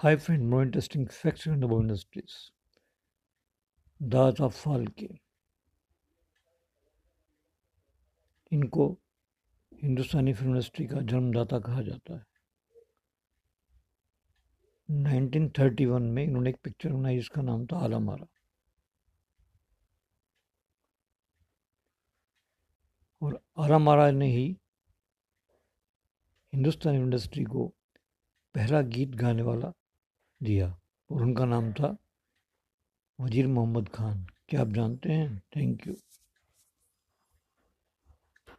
Hi friend, more interesting facts in the industries. दादा फाल्के इनको हिंदुस्तानी film industry का जन्मदाता कहा जाता है। 1931 में इन्होंने एक पिक्चर बनाई जिसका नाम था आला मारा और आला मारा ने ही हिंदुस्तानी इंडस्ट्री को पहला गीत गाने वाला दिया और उनका नाम था वज़ीर मोहम्मद खान। क्या आप जानते हैं? Thank you